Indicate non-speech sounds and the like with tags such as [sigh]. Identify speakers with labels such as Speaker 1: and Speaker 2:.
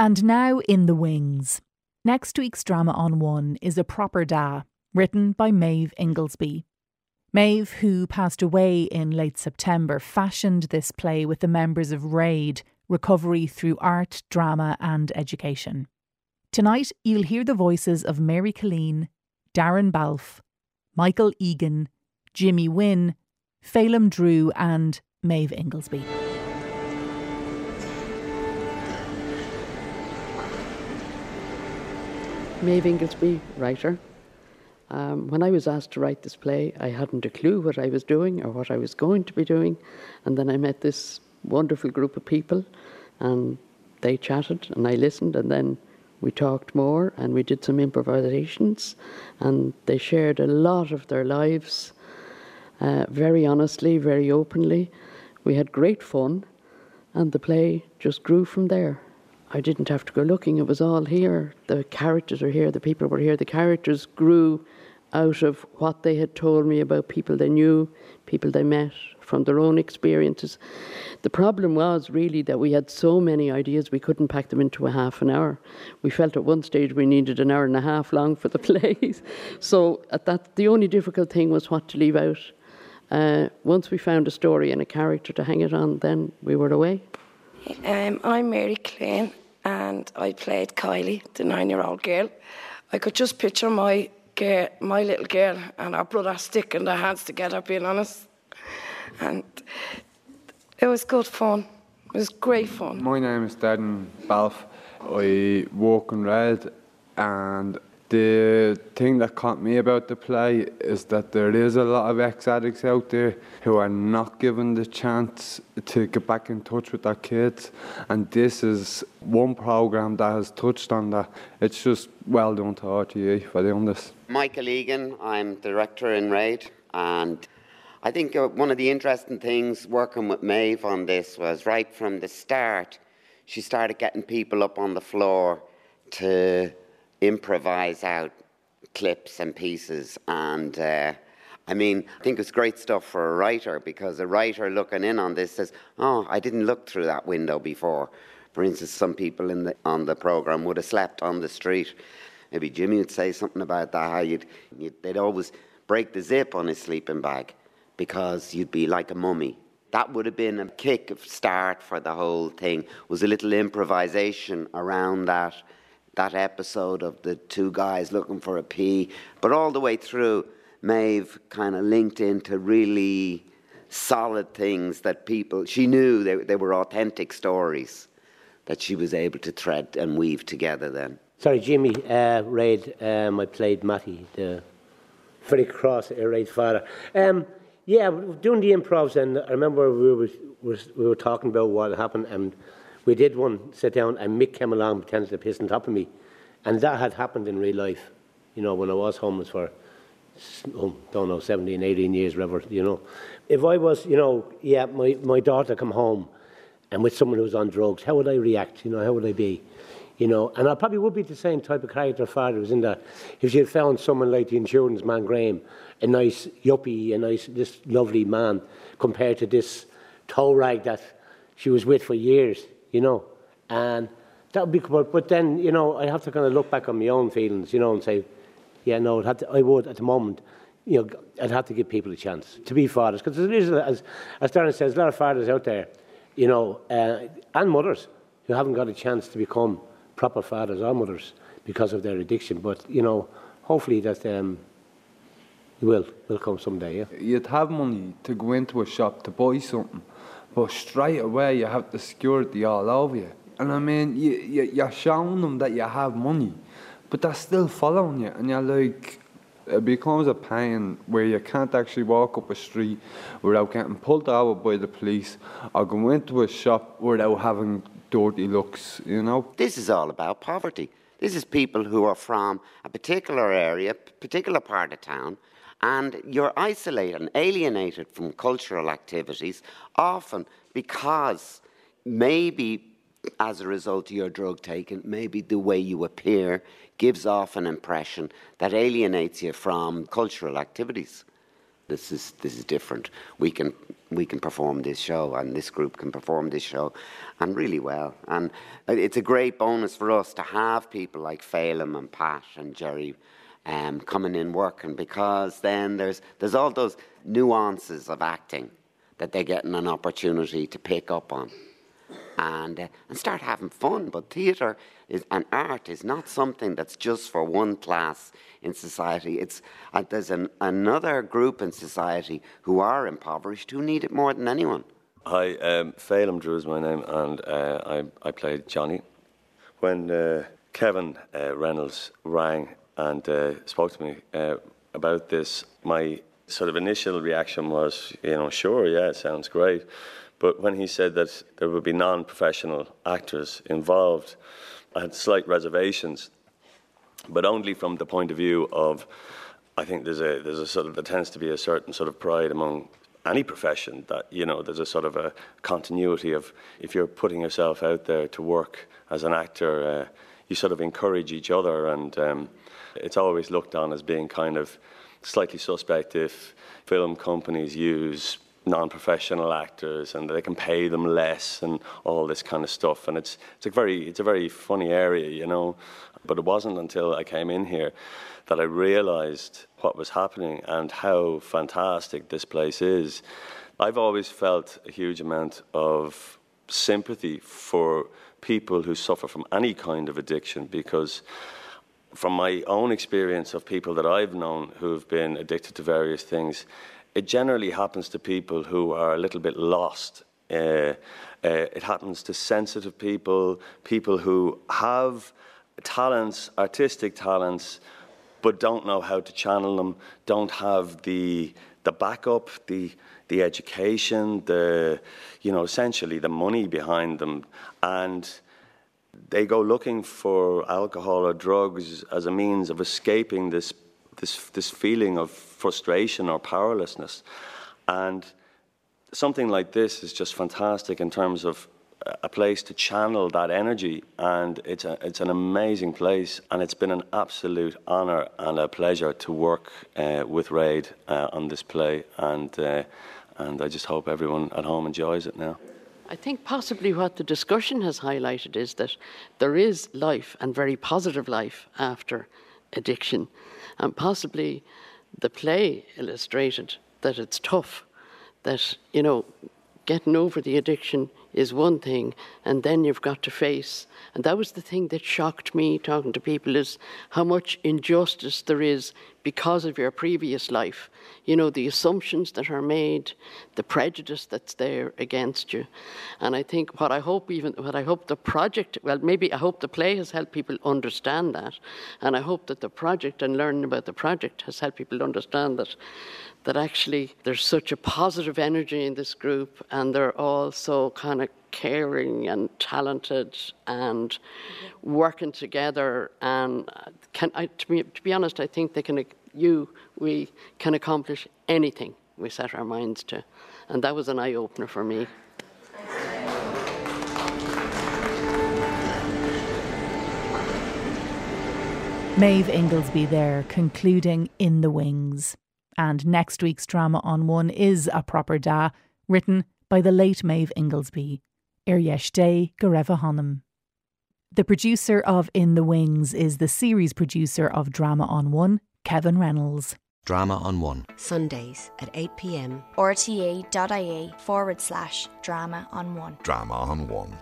Speaker 1: And now in the wings. Next week's drama on One is A Proper Da, written by Maeve Inglesby. Maeve, who passed away in late September, fashioned this play with the members of RAID, Recovery Through Art, Drama and Education. Tonight, you'll hear the voices of Mary Colleen, Darren Balfe, Michael Egan, Jimmy Wynne, Phelim Drew, and Maeve Inglesby.
Speaker 2: Maeve Inglesby, writer. Um, when I was asked to write this play, I hadn't a clue what I was doing or what I was going to be doing. And then I met this wonderful group of people, and they chatted, and I listened, and then we talked more, and we did some improvisations, and they shared a lot of their lives uh, very honestly, very openly. We had great fun, and the play just grew from there. I didn't have to go looking, it was all here. The characters are here, the people were here. The characters grew out of what they had told me about people they knew, people they met, from their own experiences. The problem was really that we had so many ideas we couldn't pack them into a half an hour. We felt at one stage we needed an hour and a half long for the [laughs] plays. so at that, the only difficult thing was what to leave out. Uh, once we found a story and a character to hang it on, then we were away.
Speaker 3: Um, I'm Mary Klein, and I played Kylie, the nine-year-old girl. I could just picture my girl, my little girl, and our brother sticking their hands together, being honest. And it was good fun. It was great fun.
Speaker 4: My name is Darren Balfe. I walk and Red, and the thing that caught me about the play is that there is a lot of ex addicts out there who are not given the chance to get back in touch with their kids. And this is one program that has touched on that. It's just well done to RTE for doing this.
Speaker 5: Michael Egan, I'm director in RAID, and I think uh, one of the interesting things working with Maeve on this was right from the start, she started getting people up on the floor to improvise out clips and pieces. And uh, I mean, I think it's great stuff for a writer because a writer looking in on this says, "Oh, I didn't look through that window before." For instance, some people in the, on the program would have slept on the street. Maybe Jimmy would say something about that. How you'd, you'd they'd always break the zip on his sleeping bag because you'd be like a mummy. That would have been a kick start for the whole thing. Was a little improvisation around that that episode of the two guys looking for a pee. But all the way through, Maeve kind of linked into really solid things that people, she knew they, they were authentic stories that she was able to thread and weave together then.
Speaker 6: Sorry, Jimmy, uh, Raid, um, I played Matty, the very cross uh, Raid's father. Um, yeah, doing the improvs, and I remember we were, we were talking about what happened, and we did one sit down, and Mick came along pretended to piss on top of me. And that had happened in real life, you know, when I was homeless for, oh, don't know, 17, 18 years, whatever, you know. If I was, you know, yeah, my, my daughter come home and with someone who's on drugs, how would I react? You know, how would I be? You know, and I probably would be the same type of character father was in that. If she had found someone like the insurance man Graham, a nice yuppie, a nice, this lovely man, compared to this toe rag that she was with for years, you know, and that would be but, but then you know I have to kind of look back on my own feelings you know and say yeah no to, I would at the moment you know I'd have to give people a chance to be fathers because there is as as Darren says a lot of fathers out there you know uh, and mothers who haven't got a chance to become proper fathers or mothers because of their addiction but you know hopefully that um, will will come someday yeah.
Speaker 4: You'd have money to go into a shop to buy something but straight away you have the security all over you and I mean, you, you, you're showing them that you have money, but they're still following you. And you're like, it becomes a pain where you can't actually walk up a street without getting pulled over by the police or go into a shop without having dirty looks, you know?
Speaker 5: This is all about poverty. This is people who are from a particular area, particular part of town, and you're isolated and alienated from cultural activities, often because maybe as a result of your drug taking, maybe the way you appear gives off an impression that alienates you from cultural activities. This is, this is different. We can we can perform this show and this group can perform this show and really well. And uh, it's a great bonus for us to have people like Phelim and Pat and Jerry um, coming in working because then there's, there's all those nuances of acting that they're getting an opportunity to pick up on and, uh, and start having fun. But theatre is, and art is not something that's just for one class in society. It's, uh, there's an, another group in society who are impoverished who need it more than anyone.
Speaker 7: Hi, um, Phelim Drew is my name, and uh, I, I played Johnny. When uh, Kevin uh, Reynolds rang and uh, spoke to me uh, about this, my sort of initial reaction was, you know, sure, yeah, it sounds great. But when he said that there would be non professional actors involved, I had slight reservations, but only from the point of view of I think there's a there's a sort of there tends to be a certain sort of pride among any profession that you know there's a sort of a continuity of if you're putting yourself out there to work as an actor, uh, you sort of encourage each other, and um, it's always looked on as being kind of slightly suspect if film companies use non-professional actors and they can pay them less and all this kind of stuff. And it's it's a very it's a very funny area you know? But it wasn't until I came in here that I realized what was happening and how fantastic this place is. I've always felt a huge amount of sympathy for people who suffer from any kind of addiction because from my own experience of people that I've known who have been addicted to various things it generally happens to people who are a little bit lost. Uh, uh, it happens to sensitive people, people who have talents, artistic talents, but don't know how to channel them, don't have the the backup, the the education, the you know essentially the money behind them, and they go looking for alcohol or drugs as a means of escaping this this this feeling of frustration or powerlessness, and something like this is just fantastic in terms of a place to channel that energy, and it's a, it's an amazing place, and it's been an absolute honour and a pleasure to work uh, with Raid uh, on this play, and uh, and I just hope everyone at home enjoys it now.
Speaker 2: I think possibly what the discussion has highlighted is that there is life and very positive life after addiction. And possibly the play illustrated that it's tough, that, you know, getting over the addiction is one thing, and then you've got to face. And that was the thing that shocked me talking to people is how much injustice there is because of your previous life. You know, the assumptions that are made, the prejudice that's there against you. And I think what I hope even what I hope the project well, maybe I hope the play has helped people understand that. And I hope that the project and learning about the project has helped people understand that that actually there's such a positive energy in this group and they're all so kind of caring and talented and mm-hmm. working together and can I, to, be, to be honest I think they can you we can accomplish anything we set our minds to and that was an eye opener for me
Speaker 1: Maeve Inglesby there concluding In the Wings. And next week's drama on one is A Proper Da, written by the late Maeve Inglesby. Iryesh Day Gareva Hanum. The producer of In the Wings is the series producer of Drama on One, Kevin Reynolds.
Speaker 8: Drama on One.
Speaker 9: Sundays at 8 pm.
Speaker 10: rte.ie forward slash drama on one.
Speaker 8: Drama on One.